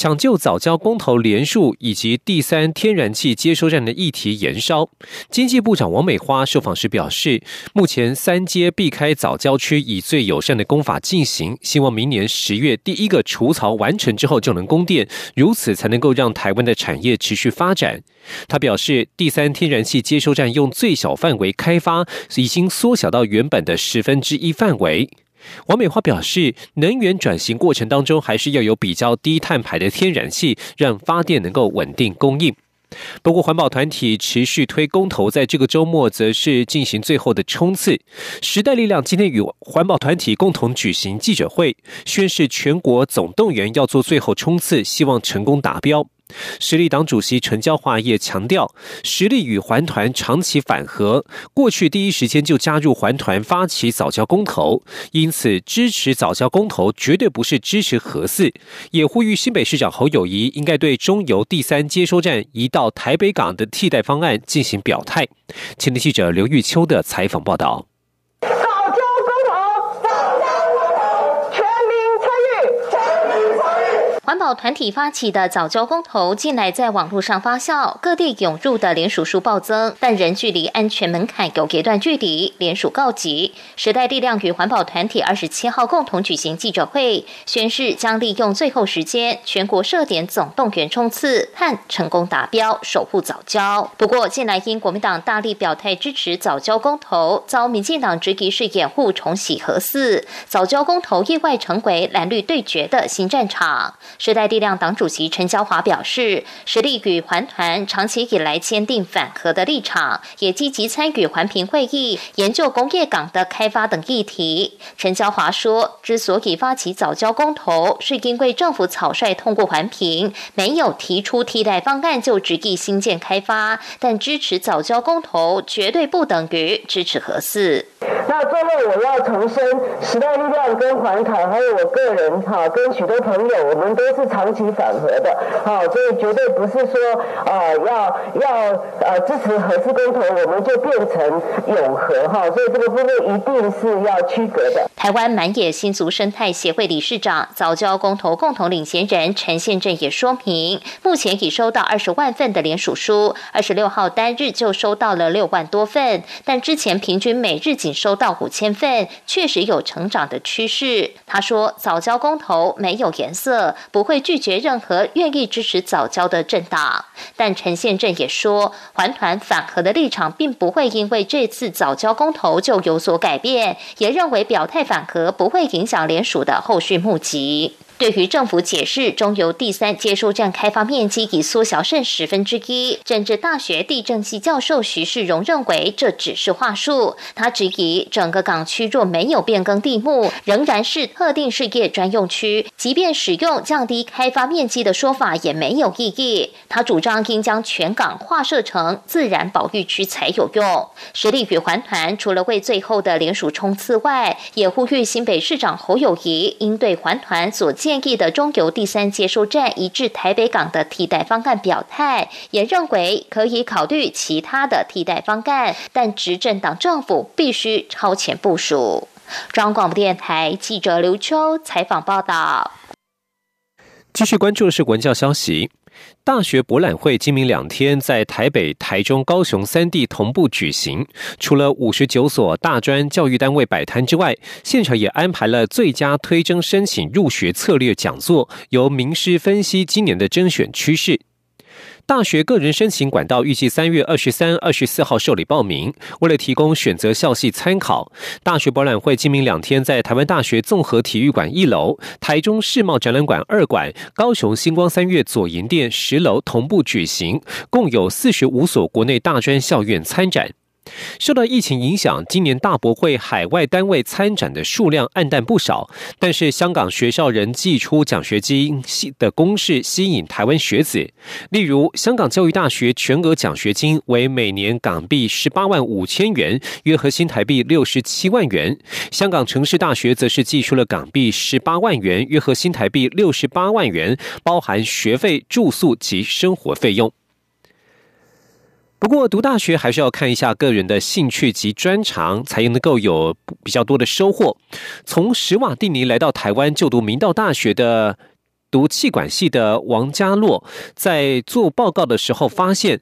抢救早教公投连数以及第三天然气接收站的议题延烧，经济部长王美花受访时表示，目前三阶避开早教区以最友善的工法进行，希望明年十月第一个除槽完成之后就能供电，如此才能够让台湾的产业持续发展。他表示，第三天然气接收站用最小范围开发，已经缩小到原本的十分之一范围。王美花表示，能源转型过程当中，还是要有比较低碳排的天然气，让发电能够稳定供应。不过，环保团体持续推公投，在这个周末则是进行最后的冲刺。时代力量今天与环保团体共同举行记者会，宣示全国总动员要做最后冲刺，希望成功达标。实力党主席陈椒华也强调，实力与环团长期反核，过去第一时间就加入环团发起早教公投，因此支持早教公投绝对不是支持核四，也呼吁新北市长侯友谊应该对中油第三接收站移到台北港的替代方案进行表态。前天记者刘玉秋的采访报道。环保团体发起的早教公投，近来在网络上发酵，各地涌入的联署数暴增，但仍距离安全门槛有一段距离。联署告急，时代力量与环保团体二十七号共同举行记者会，宣誓将利用最后时间，全国设点总动员冲刺，盼成功达标，守护早教。不过，近来因国民党大力表态支持早教公投，遭民进党质疑是掩护重启核四，早教公投意外成为蓝绿对决的新战场。时代力量党主席陈椒华表示，实力与环团长期以来坚定反核的立场，也积极参与环评会议，研究工业港的开发等议题。陈椒华说，之所以发起早交公投，是因为政府草率通过环评，没有提出替代方案就执意新建开发。但支持早交公投，绝对不等于支持核四。那最后我要重申，时代力量跟环团还有我个人哈，跟许多朋友，我们都。是长期反核的，好，所以绝对不是说啊要要呃支持核四公投，我们就变成永和哈，所以这个部分一定是要区隔的。台湾满野新竹生态协会理事长、早教公投共同领衔人陈宪正也说明，目前已收到二十万份的联署书，二十六号单日就收到了六万多份，但之前平均每日仅收收到五千份，确实有成长的趋势。他说，早交公投没有颜色，不。会拒绝任何愿意支持早交的政党，但陈宪政也说，环团反核的立场并不会因为这次早交公投就有所改变，也认为表态反核不会影响联署的后续募集。对于政府解释中油第三接收站开发面积已缩小剩十分之一，政治大学地政系教授徐世荣认为这只是话术。他质疑整个港区若没有变更地目，仍然是特定事业专用区，即便使用降低开发面积的说法也没有意义。他主张应将全港划设成自然保育区才有用。实力与环团除了为最后的联署冲刺外，也呼吁新北市长侯友谊应对环团所建。建议的中油第三接收站移至台北港的替代方案表态，也认为可以考虑其他的替代方案，但执政党政府必须超前部署。中央广播电台记者刘秋采访报道。继续关注的是文教消息。大学博览会今明两天在台北、台中、高雄三地同步举行。除了五十九所大专教育单位摆摊之外，现场也安排了最佳推甄申请入学策略讲座，由名师分析今年的甄选趋势。大学个人申请管道预计三月二十三、二十四号受理报名。为了提供选择校系参考，大学博览会今明两天在台湾大学综合体育馆一楼、台中世贸展览馆二馆、高雄星光三月左营店十楼同步举行，共有四十五所国内大专校院参展。受到疫情影响，今年大博会海外单位参展的数量暗淡不少，但是香港学校仍寄出奖学金的公式吸引台湾学子。例如，香港教育大学全额奖学金为每年港币十八万五千元，约合新台币六十七万元；香港城市大学则是寄出了港币十八万元，约合新台币六十八万元，包含学费、住宿及生活费用。不过，读大学还是要看一下个人的兴趣及专长，才能够有比较多的收获。从史瓦蒂尼来到台湾就读明道大学的读气管系的王家洛，在做报告的时候发现。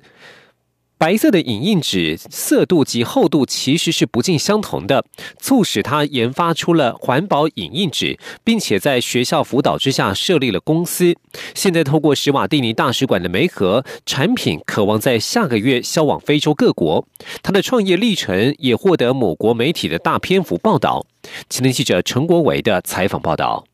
白色的影印纸色度及厚度其实是不尽相同的，促使他研发出了环保影印纸，并且在学校辅导之下设立了公司。现在透过史瓦蒂尼大使馆的媒合，产品渴望在下个月销往非洲各国。他的创业历程也获得某国媒体的大篇幅报道。青年记者陈国伟的采访报道。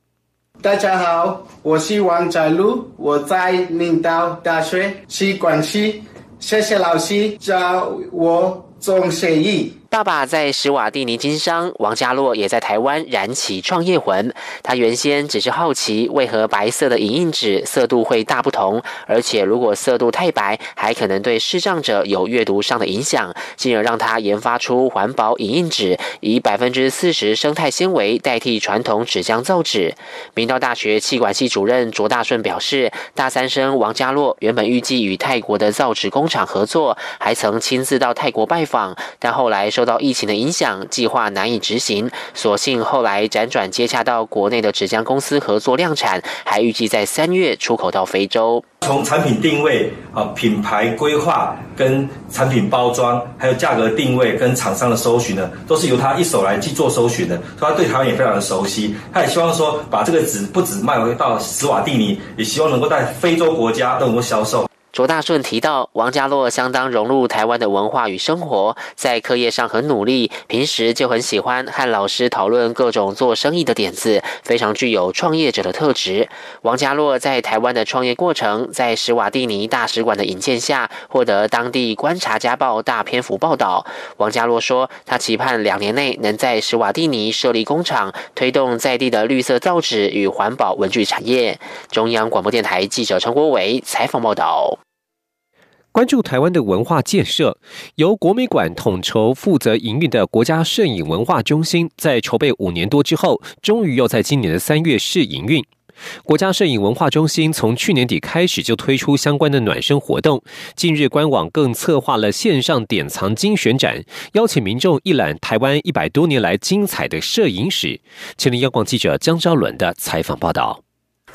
大家好，我是王展路，我在明道大学气管系。谢谢老师教我做生意。爸爸在史瓦蒂尼经商，王家洛也在台湾燃起创业魂。他原先只是好奇，为何白色的影印纸色度会大不同，而且如果色度太白，还可能对视障者有阅读上的影响，进而让他研发出环保影印纸，以百分之四十生态纤维代替传统纸浆造纸。明道大学气管系主任卓大顺表示，大三生王家洛原本预计与泰国的造纸工厂合作，还曾亲自到泰国拜访，但后来受受到疫情的影响，计划难以执行，所幸后来辗转接洽到国内的纸浆公司合作量产，还预计在三月出口到非洲。从产品定位啊、品牌规划、跟产品包装，还有价格定位跟厂商的搜寻呢，都是由他一手来去做搜寻的。所以他对台湾也非常的熟悉，他也希望说把这个纸不止卖回到斯瓦蒂尼，也希望能够在非洲国家都能够销售。卓大顺提到，王家洛相当融入台湾的文化与生活，在课业上很努力，平时就很喜欢和老师讨论各种做生意的点子，非常具有创业者的特质。王家洛在台湾的创业过程，在史瓦蒂尼大使馆的引荐下，获得当地《观察家报》大篇幅报道。王家洛说，他期盼两年内能在史瓦蒂尼设立工厂，推动在地的绿色造纸与环保文具产业。中央广播电台记者陈国伟采访报道。关注台湾的文化建设，由国美馆统筹负责营运的国家摄影文化中心，在筹备五年多之后，终于要在今年的三月试营运。国家摄影文化中心从去年底开始就推出相关的暖身活动，近日官网更策划了线上典藏精选展，邀请民众一览台湾一百多年来精彩的摄影史。前林央广记者江昭伦的采访报道。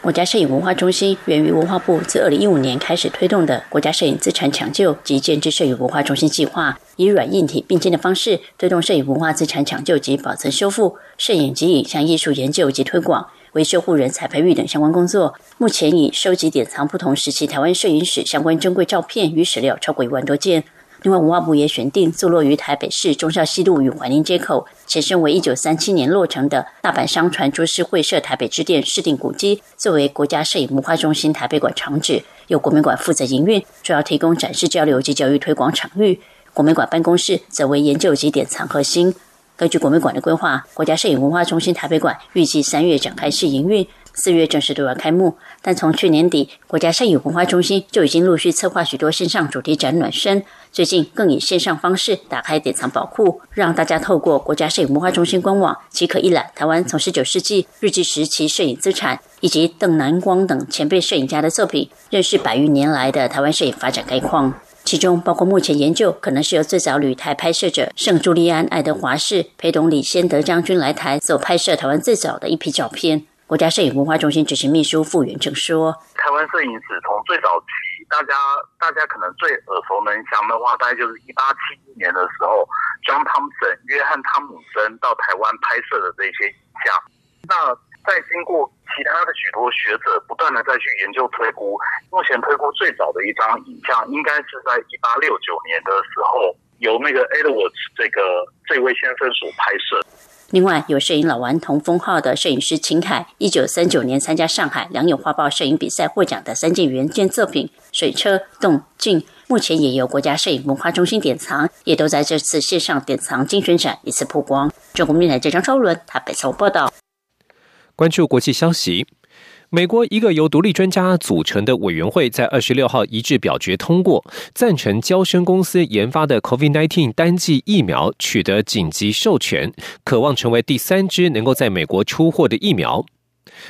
国家摄影文化中心源于文化部自二零一五年开始推动的国家摄影资产抢救及建制摄影文化中心计划，以软硬体并进的方式推动摄影文化资产抢救及保存修复、摄影及影像艺术研究及推广、维修护人才培育等相关工作。目前已收集典藏不同时期台湾摄影史相关珍贵照片与史料超过一万多件。另外，文化部也选定坐落于台北市忠孝西路与怀宁街口，前身为一九三七年落成的大阪商船株式会社台北支店市定古迹，作为国家摄影文化中心台北馆场址，由国美馆负责营运，主要提供展示交流及教育推广场域。国美馆办公室则为研究及典藏核心。根据国美馆的规划，国家摄影文化中心台北馆预计三月展开试营运。四月正式对外开幕，但从去年底，国家摄影文化中心就已经陆续策划许多线上主题展暖身。最近更以线上方式打开典藏宝库，让大家透过国家摄影文化中心官网即可一览台湾从十九世纪日记时期摄影资产，以及邓南光等前辈摄影家的作品，认识百余年来的台湾摄影发展概况。其中包括目前研究可能是由最早旅台拍摄者圣朱利安·爱德华士陪同李先德将军来台所拍摄台湾最早的一批照片。国家摄影文化中心执行秘书傅元正说：“台湾摄影史从最早期，大家大家可能最耳熟能详的话，大概就是一八七一年的时候，John Thompson 约翰汤姆森到台湾拍摄的这些影像。那再经过其他的许多学者不断的再去研究推估，目前推估最早的一张影像，应该是在一八六九年的时候，由那个 Edwards 这个这位先生所拍摄。”另外，有摄影老顽童封号的摄影师秦凯，一九三九年参加上海良友画报摄影比赛获奖的三件原件作品《水车》《动静》，目前也由国家摄影文化中心典藏，也都在这次线上典藏精选展一次曝光。中国面台这张超伦台北从报道。关注国际消息。美国一个由独立专家组成的委员会在二十六号一致表决通过，赞成交生公司研发的 COVID-19 单剂疫苗取得紧急授权，渴望成为第三支能够在美国出货的疫苗。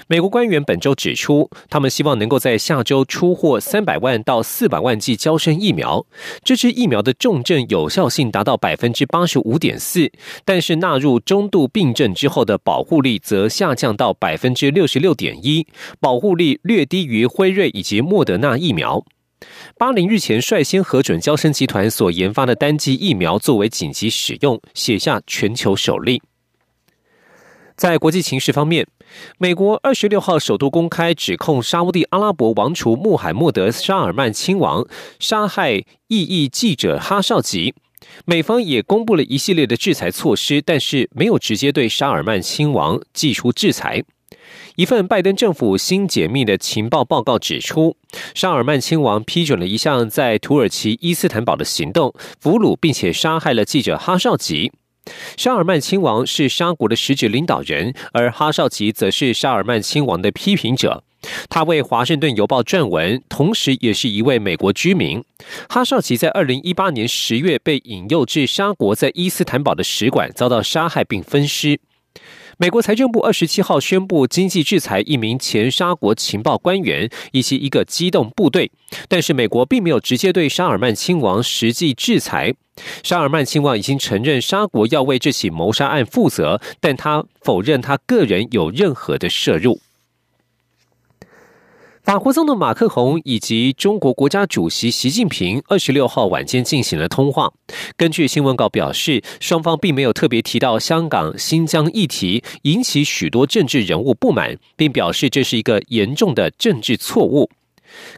美国官员本周指出，他们希望能够在下周出货三百万到四百万剂胶生疫苗。这支疫苗的重症有效性达到百分之八十五点四，但是纳入中度病症之后的保护力则下降到百分之六十六点一，保护力略低于辉瑞以及莫德纳疫苗。巴林日前率先核准胶生集团所研发的单剂疫苗作为紧急使用，写下全球首例。在国际情势方面，美国二十六号首度公开指控沙地阿拉伯王储穆罕默德·沙尔曼亲王杀害异议记者哈绍吉。美方也公布了一系列的制裁措施，但是没有直接对沙尔曼亲王寄出制裁。一份拜登政府新解密的情报报告指出，沙尔曼亲王批准了一项在土耳其伊斯坦堡的行动，俘虏并且杀害了记者哈绍吉。沙尔曼亲王是沙国的实质领导人，而哈绍奇则是沙尔曼亲王的批评者。他为《华盛顿邮报》撰文，同时也是一位美国居民。哈绍奇在二零一八年十月被引诱至沙国在伊斯坦堡的使馆，遭到杀害并分尸。美国财政部二十七号宣布经济制裁一名前沙国情报官员以及一个机动部队，但是美国并没有直接对沙尔曼亲王实际制裁。沙尔曼亲王已经承认沙国要为这起谋杀案负责，但他否认他个人有任何的涉入。法国总统马克宏以及中国国家主席习近平二十六号晚间进行了通话。根据新闻稿表示，双方并没有特别提到香港、新疆议题，引起许多政治人物不满，并表示这是一个严重的政治错误。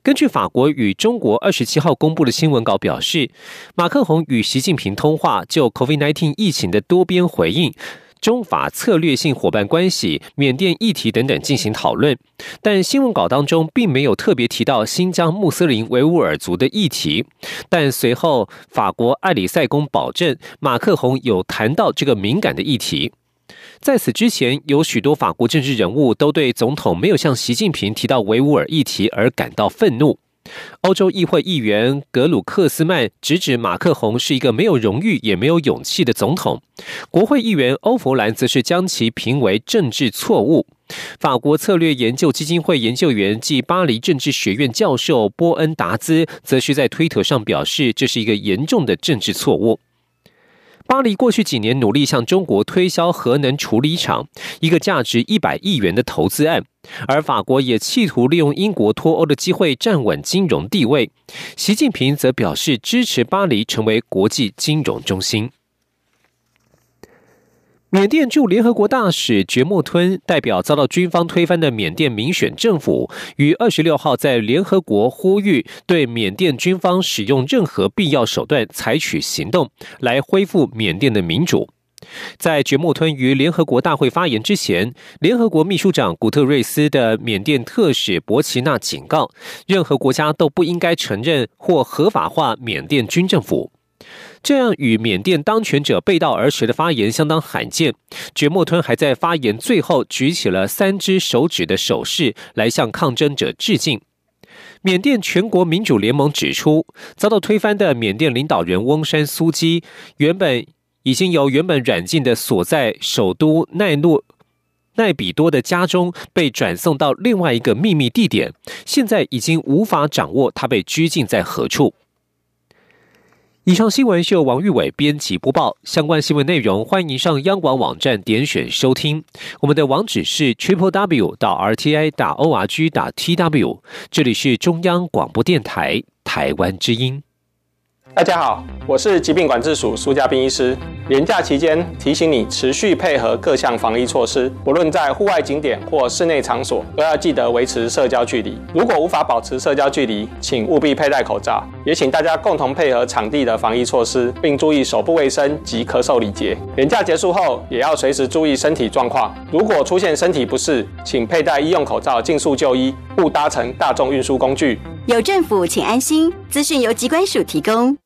根据法国与中国二十七号公布的新闻稿表示，马克宏与习近平通话，就 COVID-19 疫情的多边回应。中法策略性伙伴关系、缅甸议题等等进行讨论，但新闻稿当中并没有特别提到新疆穆斯林维吾尔族的议题。但随后，法国埃里塞宫保证，马克宏有谈到这个敏感的议题。在此之前，有许多法国政治人物都对总统没有向习近平提到维吾尔议题而感到愤怒。欧洲议会议员格鲁克斯曼直指马克宏是一个没有荣誉也没有勇气的总统。国会议员欧弗兰则是将其评为政治错误。法国策略研究基金会研究员暨巴黎政治学院教授波恩达兹则是在推特上表示，这是一个严重的政治错误。巴黎过去几年努力向中国推销核能处理厂，一个价值一百亿元的投资案，而法国也企图利用英国脱欧的机会站稳金融地位。习近平则表示支持巴黎成为国际金融中心。缅甸驻联合国大使觉莫吞代表遭到军方推翻的缅甸民选政府，于二十六号在联合国呼吁对缅甸军方使用任何必要手段采取行动，来恢复缅甸的民主。在觉莫吞于联合国大会发言之前，联合国秘书长古特瑞斯的缅甸特使博奇纳警告，任何国家都不应该承认或合法化缅甸军政府。这样与缅甸当权者背道而驰的发言相当罕见。觉莫吞还在发言最后举起了三只手指的手势，来向抗争者致敬。缅甸全国民主联盟指出，遭到推翻的缅甸领导人翁山苏基，原本已经由原本软禁的所在首都奈诺奈比多的家中，被转送到另外一个秘密地点，现在已经无法掌握他被拘禁在何处。以上新闻是由王玉伟编辑播报。相关新闻内容，欢迎上央广网站点选收听。我们的网址是 triple w 到 r t i 打 o r g 打 t w。这里是中央广播电台台湾之音。大家好。我是疾病管制署苏家斌医师。连假期间，提醒你持续配合各项防疫措施，不论在户外景点或室内场所，都要记得维持社交距离。如果无法保持社交距离，请务必佩戴口罩。也请大家共同配合场地的防疫措施，并注意手部卫生及咳嗽礼节。连假结束后，也要随时注意身体状况。如果出现身体不适，请佩戴医用口罩，尽速就医，勿搭乘大众运输工具。有政府，请安心。资讯由机关署提供。